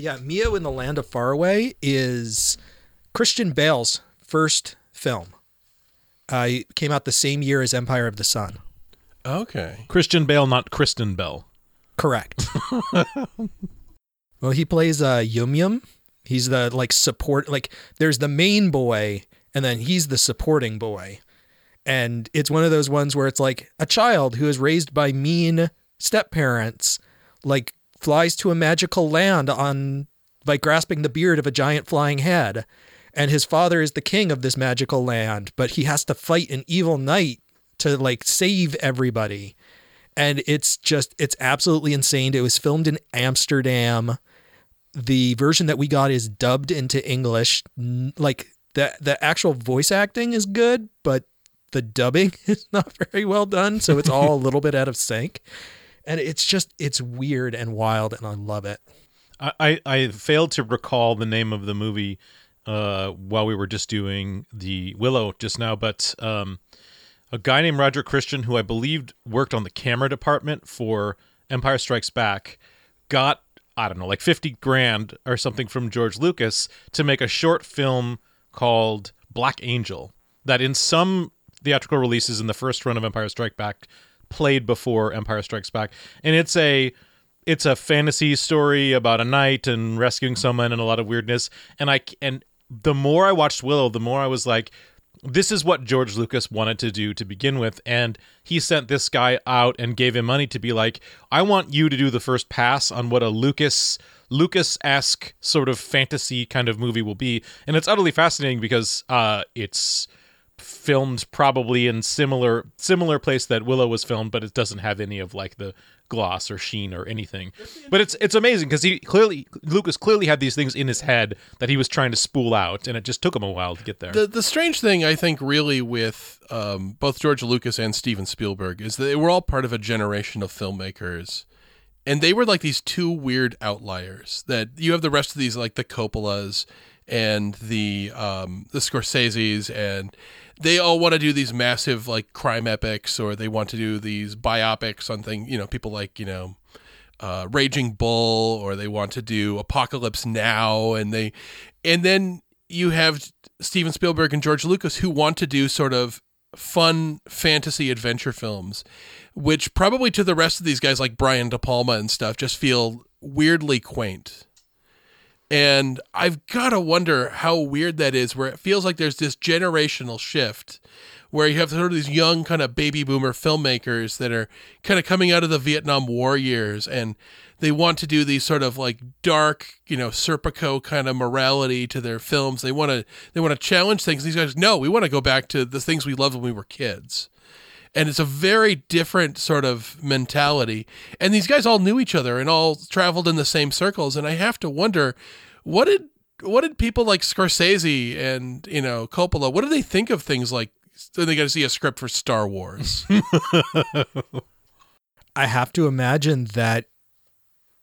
But yeah, Mio in the Land of Faraway is Christian Bale's first film. Uh, it came out the same year as Empire of the Sun. Okay. Christian Bale, not Kristen Bell. Correct. well, he plays uh, Yum Yum. He's the like support. Like there's the main boy, and then he's the supporting boy. And it's one of those ones where it's like a child who is raised by mean step parents, like flies to a magical land on by grasping the beard of a giant flying head. And his father is the king of this magical land, but he has to fight an evil knight to like save everybody. And it's just it's absolutely insane. It was filmed in Amsterdam. The version that we got is dubbed into English. Like the the actual voice acting is good, but the dubbing is not very well done, so it's all a little bit out of sync and it's just it's weird and wild and i love it. I i failed to recall the name of the movie uh while we were just doing the willow just now but um a guy named roger christian who i believed worked on the camera department for empire strikes back got i don't know like 50 grand or something from george lucas to make a short film called black angel that in some theatrical releases in the first run of empire strike back played before Empire Strikes Back, and it's a it's a fantasy story about a knight and rescuing someone and a lot of weirdness. And I and the more I watched Willow, the more I was like, this is what George Lucas wanted to do to begin with, and he sent this guy out and gave him money to be like, I want you to do the first pass on what a Lucas Lucas esque sort of fantasy kind of movie will be, and it's utterly fascinating because uh, it's filmed probably in similar similar place that Willow was filmed, but it doesn't have any of like the gloss or sheen or anything. But it's it's amazing because he clearly Lucas clearly had these things in his head that he was trying to spool out, and it just took him a while to get there. The the strange thing I think really with um, both George Lucas and Steven Spielberg is that they were all part of a generation of filmmakers. And they were like these two weird outliers that you have the rest of these like the Coppolas and the um, the Scorseses and they all want to do these massive like crime epics or they want to do these biopics on thing you know people like you know uh, raging bull or they want to do apocalypse now and they and then you have steven spielberg and george lucas who want to do sort of fun fantasy adventure films which probably to the rest of these guys like brian de palma and stuff just feel weirdly quaint and I've got to wonder how weird that is, where it feels like there's this generational shift where you have sort of these young kind of baby boomer filmmakers that are kind of coming out of the Vietnam War years and they want to do these sort of like dark, you know, Serpico kind of morality to their films. They want to they want to challenge things. These guys, no, we want to go back to the things we loved when we were kids. And it's a very different sort of mentality. And these guys all knew each other and all traveled in the same circles. And I have to wonder, what did what did people like Scorsese and you know Coppola? What do they think of things like? Then they got to see a script for Star Wars. I have to imagine that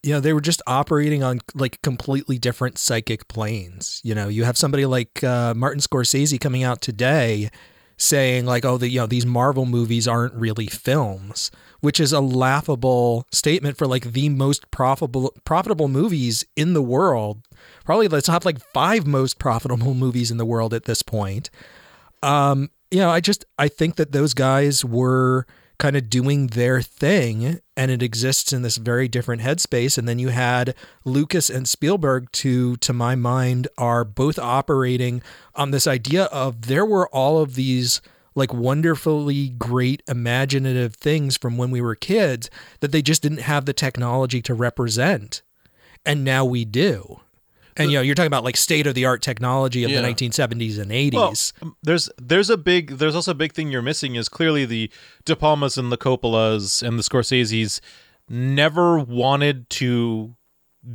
you know they were just operating on like completely different psychic planes. You know, you have somebody like uh, Martin Scorsese coming out today saying like, "Oh, the you know these Marvel movies aren't really films," which is a laughable statement for like the most profitable profitable movies in the world. Probably the top like five most profitable movies in the world at this point. Um, you know, I just I think that those guys were kind of doing their thing and it exists in this very different headspace. And then you had Lucas and Spielberg to to my mind are both operating on this idea of there were all of these like wonderfully great imaginative things from when we were kids that they just didn't have the technology to represent. And now we do and you know, you're talking about like state of the art technology of Yeah. the 1970s and 80s. Well, um, there's there's a big there's also a big thing you're missing is clearly the De Palmas and the Coppolas and the Scorseses never wanted to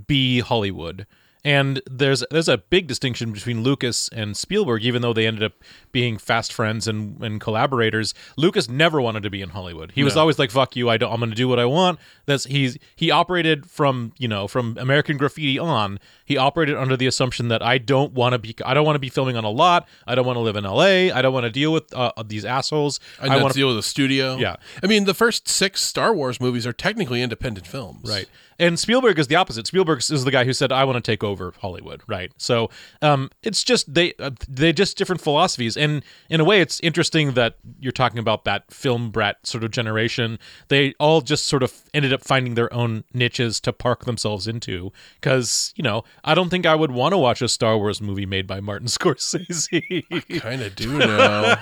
be Hollywood. And there's there's a big distinction between Lucas and Spielberg, even though they ended up being fast friends and, and collaborators. Lucas never wanted to be in Hollywood. He was No. always like, "Fuck you! I don't. I'm going to do what I want." That's he's he operated from you know from American Graffiti on. He operated under the assumption that I don't want to be I don't want to be filming on a lot. I don't want to live in L.A. I don't want to deal with uh, these assholes. I, I want want to deal with a studio. Yeah. I mean, the first six Star Wars movies are technically independent films. Right. And Spielberg is the opposite. Spielberg is the guy who said, "I want to take over Hollywood." Right. So um, it's just they uh, they just different philosophies, and in a way, it's interesting that you're talking about that film brat sort of generation. They all just sort of ended up finding their own niches to park themselves into. Because you know, I don't think I would want to watch a Star Wars movie made by Martin Scorsese. Kind of do now.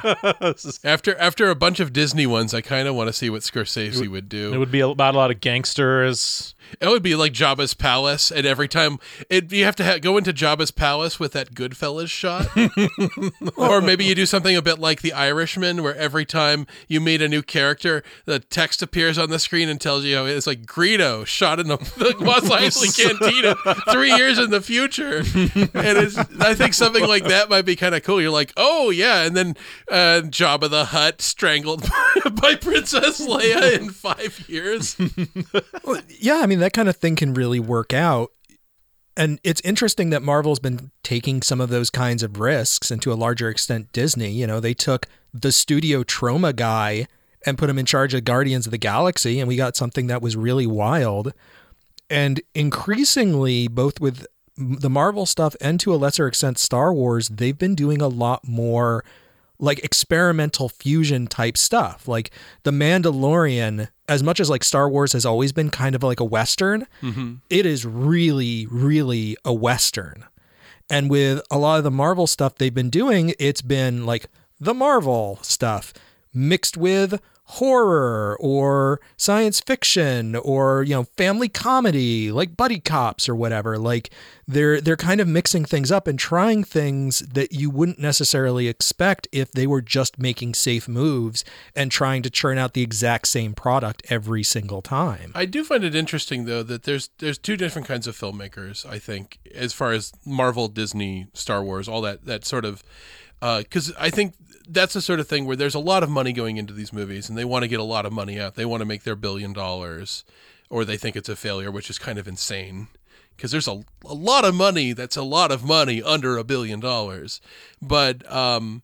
after after a bunch of Disney ones, I kind of want to see what Scorsese would do. it would be about a lot of gangsters. It would be like Jabba's palace, and every time it, you have to ha- go into Jabba's palace with that Goodfellas shot, or maybe you do something a bit like The Irishman, where every time you meet a new character, the text appears on the screen and tells you it's like Greedo shot in the, the Mos Eisley Cantina three years in the future, and it's, I think something like that might be kind of cool. You're like, oh yeah, and then uh, Jabba the Hutt strangled by Princess Leia in five years. Well, yeah, I mean that kind of thing can really work out. And it's interesting that Marvel's been taking some of those kinds of risks and to a larger extent Disney, you know, they took the studio Troma guy and put him in charge of Guardians of the Galaxy and we got something that was really wild. And increasingly both with the Marvel stuff and to a lesser extent Star Wars, they've been doing a lot more like experimental fusion type stuff. Like The Mandalorian, as much as like Star Wars has always been kind of like a Western, mm-hmm. it is really, really a Western. And with a lot of the Marvel stuff they've been doing, it's been like the Marvel stuff mixed with horror or science fiction or you know family comedy like buddy cops or whatever like they're they're kind of mixing things up and trying things that you wouldn't necessarily expect if they were just making safe moves and trying to churn out the exact same product every single time I do find it interesting though that there's there's two different kinds of filmmakers. I think as far as Marvel, Disney, Star Wars, all that that sort of uh, because I think that's the sort of thing where there's a lot of money going into these movies and they want to get a lot of money out. They want to make their billion dollars, or they think it's a failure, which is kind of insane. Because there's a, a lot of money that's a lot of money under a billion dollars. But um,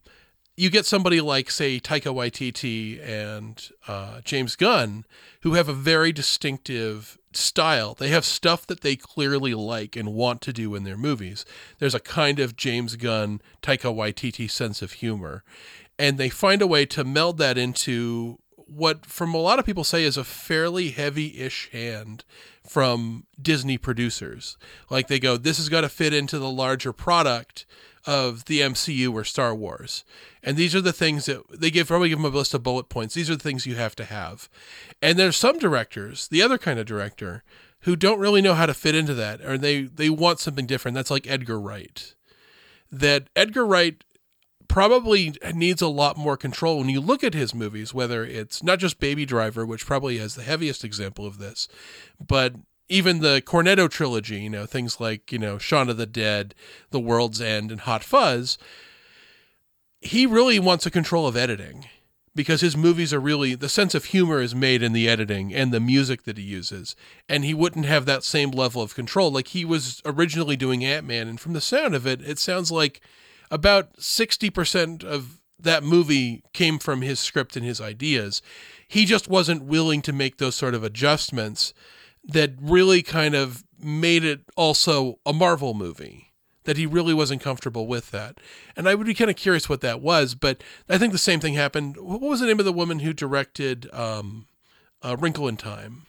you get somebody like, say, Taika Waititi and uh, James Gunn, who have a very distinctive style. They have stuff that they clearly like and want to do in their movies. There's a kind of James Gunn, Taika Waititi sense of humor. And they find a way to meld that into what, from a lot of people say, is a fairly heavy ish hand from Disney producers. Like they go, this has got to fit into the larger product of the MCU or Star Wars. And these are the things that they give probably give them a list of bullet points. These are the things you have to have. And there's some directors, the other kind of director, who don't really know how to fit into that, or they they want something different. That's like Edgar Wright. That Edgar Wright probably needs a lot more control when you look at his movies, whether it's not just Baby Driver, which probably has the heaviest example of this, but even the Cornetto trilogy, you know, things like, you know, Shaun of the Dead, The World's End, and Hot Fuzz, he really wants a control of editing because his movies are really the sense of humor is made in the editing and the music that he uses. And he wouldn't have that same level of control. Like he was originally doing ant-man and from the sound of it it sounds like about 60% of that movie came from his script and his ideas. He just wasn't willing to make those sort of adjustments that really kind of made it also a marvel movie that he really wasn't comfortable with that. And I would be kind of curious what that was, but I think the same thing happened. What was the name of the woman who directed um, uh, Wrinkle in Time?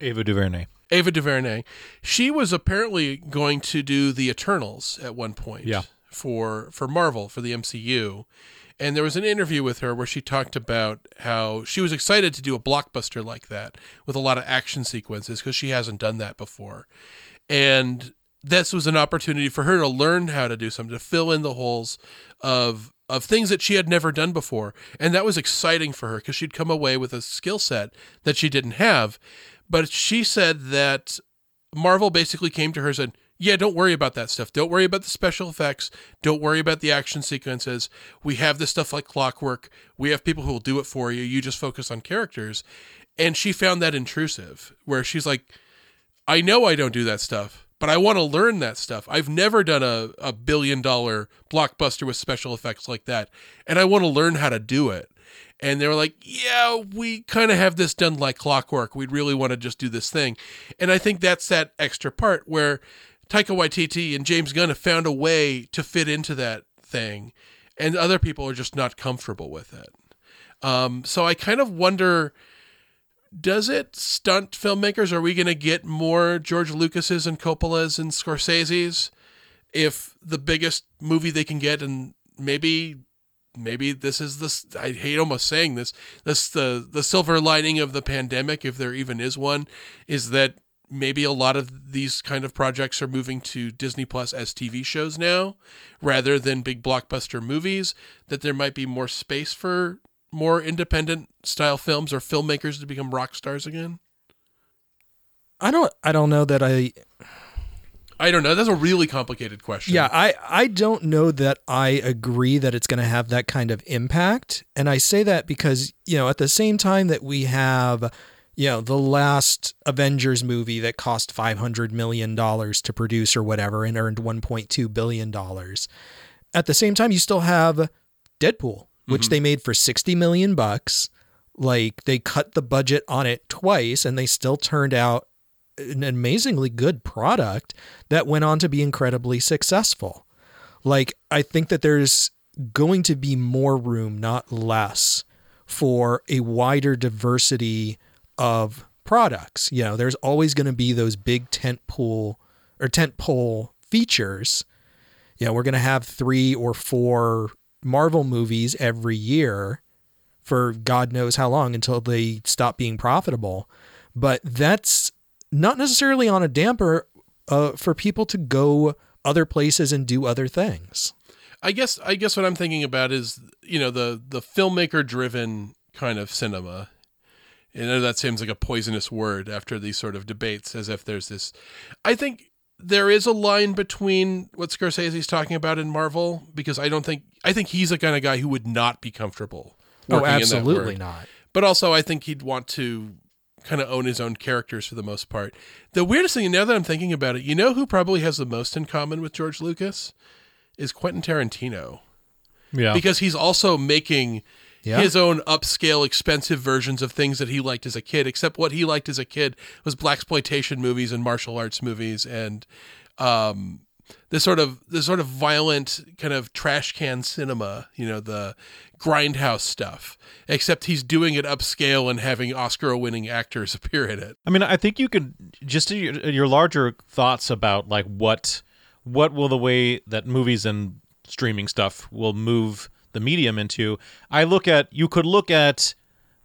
Ava DuVernay. Ava DuVernay. She was apparently going to do the Eternals at one point Yeah. for for Marvel for the MCU. And there was an interview with her where she talked about how she was excited to do a blockbuster like that with a lot of action sequences because she hasn't done that before. And this was an opportunity for her to learn how to do something to fill in the holes of of things that she had never done before and that was exciting for her because she'd come away with a skill set that she didn't have but she said that Marvel basically came to her and said, "Yeah, don't worry about that stuff. Don't worry about the special effects. Don't worry about the action sequences. We have this stuff like Clockwork. We have people who will do it for you. You just focus on characters." And she found that intrusive, where she's like, "I know I don't do that stuff." But I want to learn that stuff. I've never done a, a billion dollar blockbuster with special effects like that. And I want to learn how to do it and they were like, "Yeah, we kind of have this done like clockwork. We'd really want to just do this thing." And I think that's that extra part where Taika Waititi and James Gunn have found a way to fit into that thing, and other people are just not comfortable with it. Um, so I kind of wonder. Does it stunt filmmakers? Are we going to get more George Lucas's and Coppola's and Scorsese's if the biggest movie they can get and maybe maybe this is this I hate almost saying this this the the silver lining of the pandemic if there even is one is that maybe a lot of these kind of projects are moving to Disney Plus as TV shows now rather than big blockbuster movies that there might be more space for more independent style films or filmmakers to become rock stars again I don't I don't know that I I don't know. That's a really complicated question. Yeah, I, I don't know that I agree that it's going to have that kind of impact. And I say that because, you know, at the same time that we have, you know, the last Avengers movie that cost $500 million to produce or whatever and earned $1.2 billion, at the same time, you still have Deadpool, which mm-hmm. they made for 60 million bucks. Like they cut the budget on it twice and they still turned out an amazingly good product that went on to be incredibly successful. Like, I think that there's going to be more room, not less, for a wider diversity of products. You know, there's always going to be those big tent pool or tent pole features. You know, we're going to have three or four Marvel movies every year for God knows how long until they stop being profitable. But that's not necessarily on a damper uh, for people to go other places and do other things. I guess I guess what I'm thinking about is you know the the filmmaker driven kind of cinema. I know that seems like a poisonous word after these sort of debates, as if there's this. I think there is a line between what Scorsese's talking about in Marvel because I don't think I think he's the kind of guy who would not be comfortable. Oh, absolutely not. But also, I think he'd want to kind of own his own characters for the most part. The weirdest thing, now that I'm thinking about it, you know who probably has the most in common with George Lucas is Quentin Tarantino. Yeah. Because he's also making yeah. his own upscale, expensive versions of things that he liked as a kid. Except what he liked as a kid was black exploitation movies and martial arts movies and um, this sort of this sort of violent kind of trash can cinema. You know the grindhouse stuff, except he's doing it upscale and having Oscar winning actors appear in it. I mean, I think you could just your, your larger thoughts about like what what will the way that movies and streaming stuff will move the medium into. I look at you could look at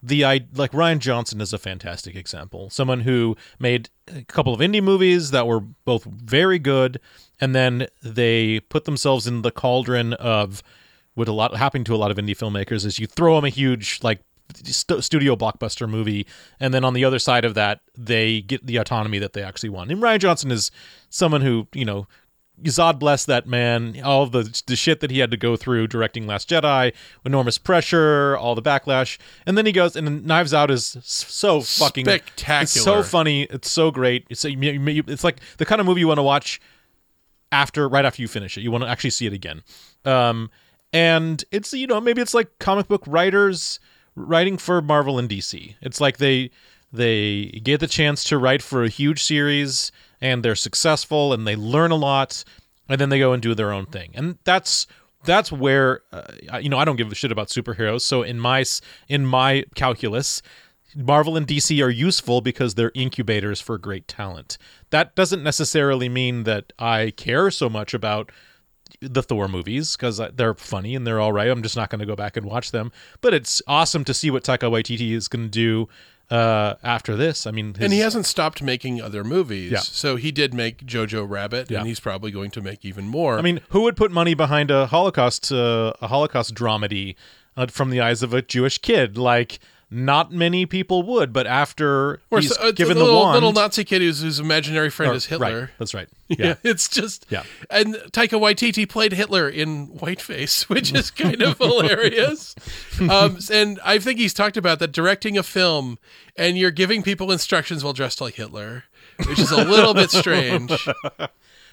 the I like Rian Johnson is a fantastic example. Someone who made a couple of indie movies that were both very good, and then they put themselves in the cauldron of what a lot happening to a lot of indie filmmakers is you throw them a huge like st- studio blockbuster movie, and then on the other side of that, they get the autonomy that they actually want. And Rian Johnson is someone who you know. Zod bless that man. All the the shit that he had to go through directing Last Jedi, enormous pressure, all the backlash, and then he goes and Knives Out is so fucking spectacular. It's so funny. It's so great. It's it's like the kind of movie you want to watch after right after you finish it. You want to actually see it again. Um, and it's you know maybe it's like comic book writers writing for Marvel and DC. It's like they they get the chance to write for a huge series and they're successful and they learn a lot and then they go and do their own thing. And that's that's where uh, you know I don't give a shit about superheroes. So in my in my calculus, Marvel and DC are useful because they're incubators for great talent. That doesn't necessarily mean that I care so much about the Thor movies because they're funny and they're all right. I'm just not going to go back and watch them. But it's awesome to see what Taika Waititi is going to do uh, after this. I mean, his... and he hasn't stopped making other movies. Yeah. So he did make Jojo Rabbit, yeah. and he's probably going to make even more. I mean, who would put money behind a Holocaust uh, a Holocaust dramedy uh, from the eyes of a Jewish kid? Like not many people would, but after Or he's so- a given little, the wand, little Nazi kid whose, whose imaginary friend or- is Hitler. Right, that's right. Yeah. It's just Yeah. And Taika Waititi played Hitler in Whiteface, which is kind of hilarious. Um, and I think he's talked about that directing a film and you're giving people instructions while dressed like Hitler, which is a little bit strange.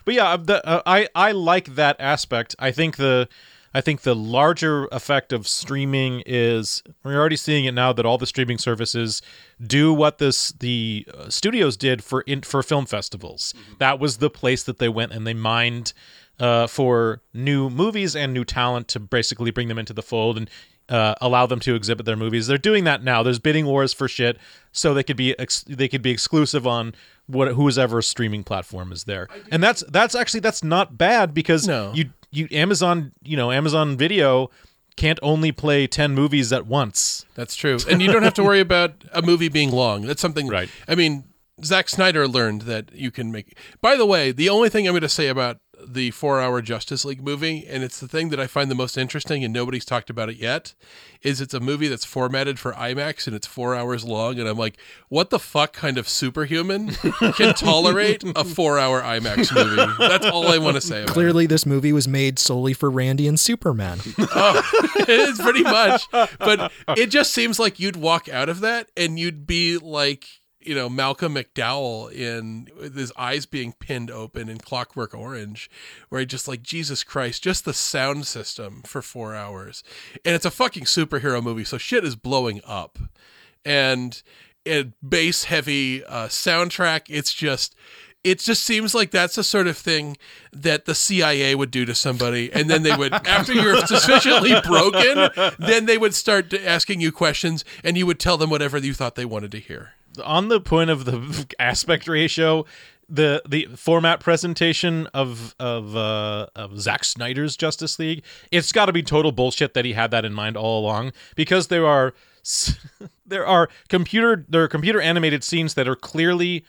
But yeah, the, uh, I I like that aspect. I think the I think the larger effect of streaming is we're already seeing it now that all the streaming services do what this the uh, studios did for in, for film festivals. That was the place that they went and they mined uh, for new movies and new talent to basically bring them into the fold and uh, allow them to exhibit their movies. They're doing that now. There's bidding wars for shit, so they could be ex- they could be exclusive on what whoever streaming platform is there. And that's that's actually that's not bad because No. you you Amazon you know Amazon Video can't only play 10 movies at once. That's true. And you don't have to worry about a movie being long. That's something. Right. I mean, Zack Snyder learned that you can make. By the way, the only thing I'm going to say about the four hour Justice League movie, and it's the thing that I find the most interesting, and nobody's talked about it yet, is it's a movie that's formatted for IMAX and it's four hours long. And I'm like, what the fuck kind of superhuman can tolerate a four hour IMAX movie? That's all I want to say about it. Clearly, this movie was made solely for Randian Superman. Oh, it is pretty much. But it just seems like you'd walk out of that and you'd be like, you know, Malcolm McDowell in with his eyes being pinned open in Clockwork Orange, where he just like, Jesus Christ, just the sound system for four hours. And it's a fucking superhero movie, so shit is blowing up. And a bass heavy uh, soundtrack, it's just it just seems like that's the sort of thing that the CIA would do to somebody, and then they would, after you're sufficiently broken, then they would start asking you questions, and you would tell them whatever you thought they wanted to hear. On the point of the aspect ratio, the the format presentation of of uh, of Zack Snyder's Justice League, it's got to be total bullshit that he had that in mind all along because there are there are computer there are computer animated scenes that are clearly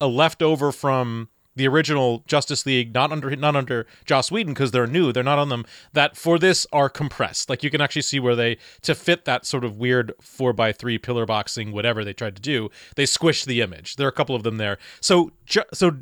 a leftover from the original Justice League, not under not under Joss Whedon because they're new, they're not on them. That for this are compressed. Like you can actually see where they to fit that sort of weird four by three pillar boxing, whatever they tried to do, they squished the image. There are a couple of them there. So Ju- so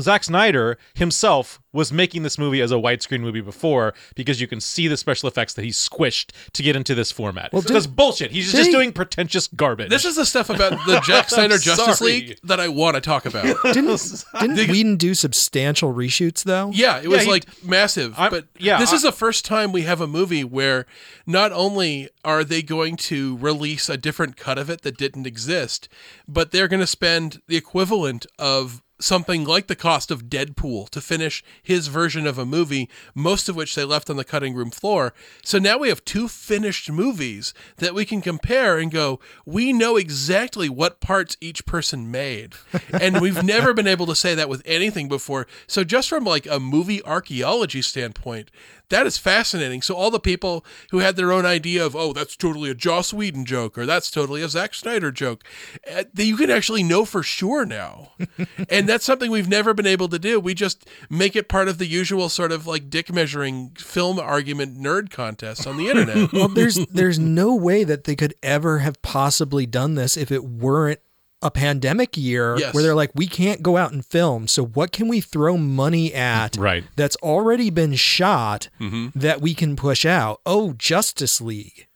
Zack Snyder himself was making this movie as a widescreen movie before because you can see the special effects that he squished to get into this format. Well, Because bullshit. He's did just he- doing pretentious garbage. This is the stuff about the Jack Snyder Justice sorry. League that I want to talk about. Didn't didn't Whedon do substantial reshoots though? Yeah, it was he- like massive. I'm- but yeah, this I- is the first time we have a movie where not only are they going to release a different cut of it that didn't exist, but they're going to spend the equivalent of something like the cost of Deadpool to finish his version of a movie, most of which they left on the cutting room floor. So now we have two finished movies that we can compare and go, we know exactly what parts each person made. And we've never been able to say that with anything before. So just from like a movie archaeology standpoint, that is fascinating. So all the people who had their own idea of, oh, that's totally a Joss Whedon joke or that's totally a Zack Snyder joke, uh, that you can actually know for sure now. and that's something we've never been able to do. We just make it part of the usual sort of like dick measuring film argument nerd contest on the internet. Well, there's there's no way that they could ever have possibly done this if it weren't a pandemic year Yes. where they're like, we can't go out and film. So what can we throw money at Right. that's already been shot mm-hmm. that we can push out? Oh, Justice League.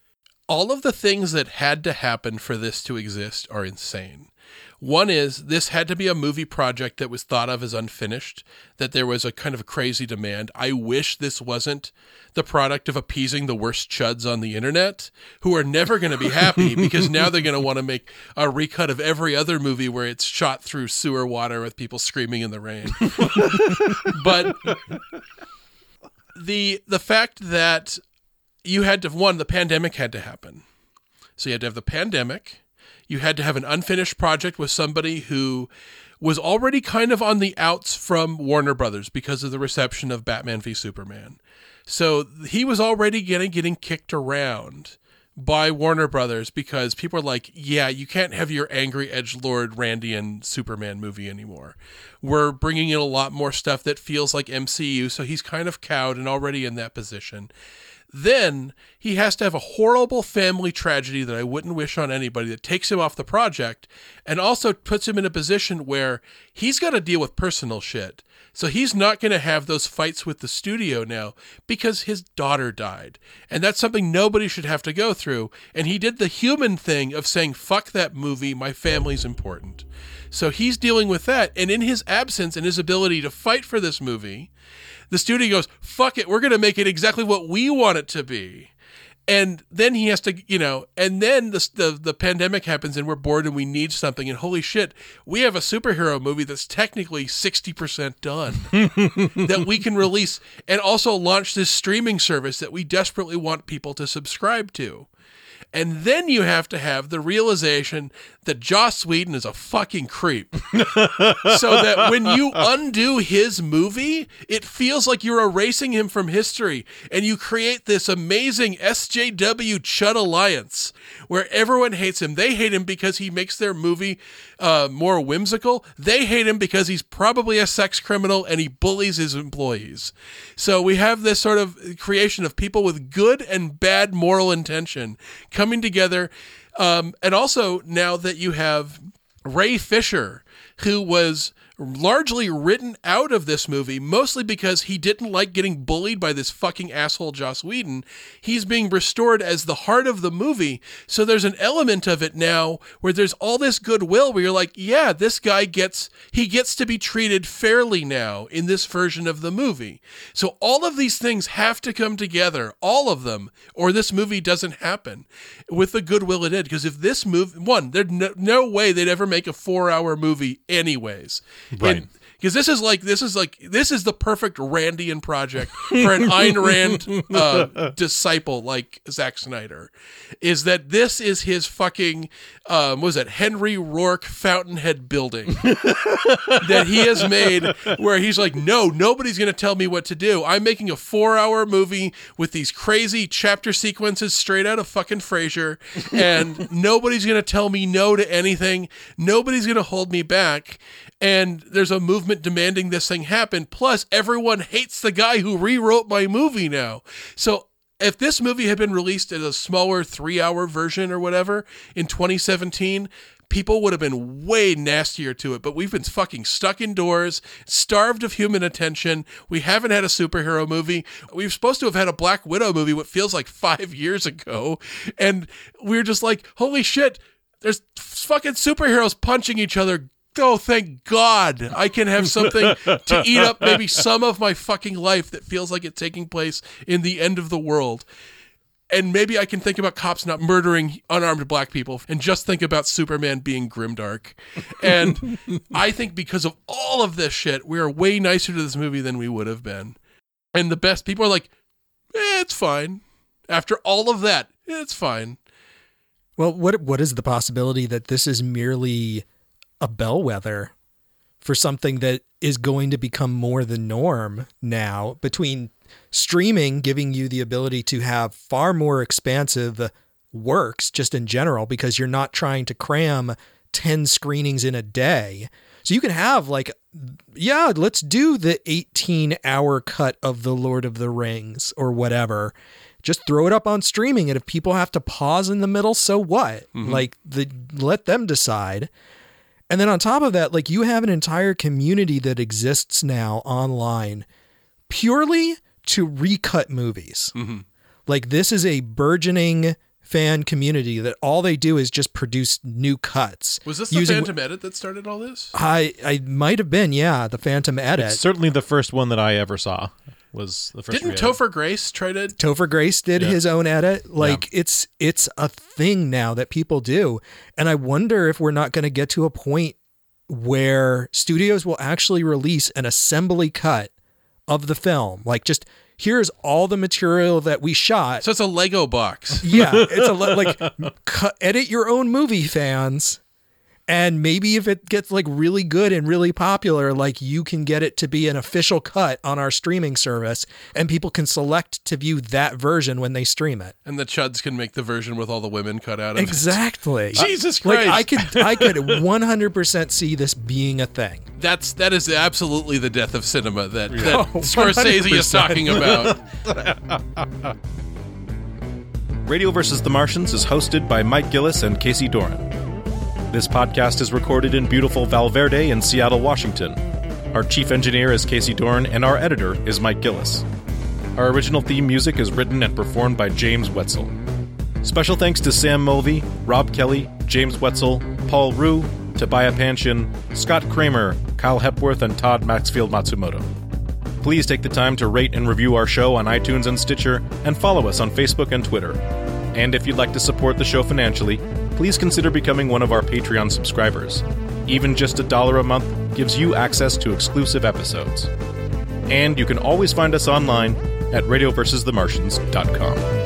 all of the things that had to happen for this to exist are insane. One is this had to be a movie project that was thought of as unfinished, that there was a kind of a crazy demand. I wish this wasn't the product of appeasing the worst chuds on the internet who are never going to be happy because now they're going to want to make a recut of every other movie where it's shot through sewer water with people screaming in the rain. but the the fact that you had to one the pandemic had to happen so you had to have the pandemic you had to have an unfinished project with somebody who was already kind of on the outs from warner brothers because of the reception of batman v superman so he was already getting getting kicked around by Warner Brothers because people are like, yeah, you can't have your angry edge lord Randian Superman movie anymore. We're bringing in a lot more stuff that feels like MCU, so he's kind of cowed and already in that position Then he has to have a horrible family tragedy that I wouldn't wish on anybody that takes him off the project and also puts him in a position where he's got to deal with personal shit. So he's not going to have those fights with the studio now because his daughter died. And that's something nobody should have to go through. And he did the human thing of saying, fuck that movie, my family's important. So he's dealing with that. And in his absence and his ability to fight for this movie, the studio goes, fuck it, we're going to make it exactly what we want it to be. And then he has to, you know, and then the, the the pandemic happens and we're bored and we need something. And holy shit, we have a superhero movie that's technically 60% done that we can release and also launch this streaming service that we desperately want people to subscribe to. And then you have to have the realization that Joss Whedon is a fucking creep. so that when you undo his movie, it feels like you're erasing him from history. And you create this amazing SJW Chud alliance where everyone hates him. They hate him because he makes their movie uh, more whimsical. They hate him because he's probably a sex criminal and he bullies his employees. So we have this sort of creation of people with good and bad moral intention coming together. Um, and also now that you have Ray Fisher, who was largely written out of this movie, mostly because he didn't like getting bullied by this fucking asshole Joss Whedon. He's being restored as the heart of the movie. So there's an element of it now where there's all this goodwill where you're like, yeah, this guy gets he gets to be treated fairly now in this version of the movie. So all of these things have to come together, all of them, or this movie doesn't happen with the goodwill it did. Because if this movie, one, there's no, no way they'd ever make a four hour movie anyways. Right. Because this is like this is like this is the perfect Randian project for an Ayn Rand uh, disciple like Zack Snyder, is that this is his fucking um, what was it Henry Roark Fountainhead building that he has made where he's like, no, nobody's gonna tell me what to do. I'm making a four hour movie with these crazy chapter sequences straight out of fucking Frasier, and nobody's gonna tell me no to anything. Nobody's gonna hold me back and there's a movement demanding this thing happen. Plus, everyone hates the guy who rewrote my movie now. So, if this movie had been released as a smaller three hour version or whatever in 2017, people would have been way nastier to it. But we've been fucking stuck indoors, starved of human attention. We haven't had a superhero movie. We were supposed to have had a Black Widow movie, what feels like five years ago. And we are just like, holy shit, there's fucking superheroes punching each other oh thank god. I can have something to eat up maybe some of my fucking life that feels like it's taking place in the end of the world. And maybe i can think about cops not murdering unarmed black people and just think about superman being grimdark. And i think because of all of this shit we are way nicer to this movie than we would have been. And the best people are like eh, it's fine. After all of that it's fine. Well, what what is the possibility that this is merely a bellwether for something that is going to become more the norm now between streaming giving you the ability to have far more expansive works just in general because you're not trying to cram 10 screenings in a day. So you can have like yeah, let's do the 18 hour cut of The Lord of the Rings or whatever. Just throw it up on streaming and if people have to pause in the middle, so what? Mm-hmm. Like the let them decide. And then on top of that, like you have an entire community that exists now online purely to recut movies. Mm-hmm. Like this is a burgeoning fan community that all they do is just produce new cuts. was this the using- phantom edit that started all this I I might have been, yeah, the Phantom Edit. It's certainly the first one that I ever saw was the first. didn't re-edit. topher grace try to Topher Grace did Yeah. his own edit. Like it's it's a thing now that people do. And I wonder if we're not going to get to a point where studios will actually release an assembly cut of the film. Like just here's all the material that we shot. So it's a Lego box. yeah, it's a li- like cut, edit your own movie fans. And maybe if it gets like really good and really popular, like you can get it to be an official cut on our streaming service and people can select to view that version when they stream it. And the chuds can make the version with all the women cut out of it. Exactly. Jesus Like I Christ. could I could 100% see this being a thing. That's that is absolutely the death of cinema that, Oh, that Scorsese is talking about. Radio vs. the Martians is hosted by Mike Gillis and Casey Doran. This podcast is recorded in beautiful Valverde in Seattle, Washington. Our chief engineer is Casey Doran, and our editor is Mike Gillis. Our original theme music is written and performed by James Wetzel. Special thanks to Sam Mulvey, Rob Kelly, James Wetzel, Paul Rue, Tobiah Panshin, Scott Kramer, Kyle Hepworth, and Todd Maxfield Matsumoto. Please take the time to rate and review our show on iTunes and Stitcher, and follow us on Facebook and Twitter. And if you'd like to support the show financially, please consider becoming one of our Patreon subscribers. Even just a dollar a month gives you access to exclusive episodes. And you can always find us online at radioversusthemartians.com.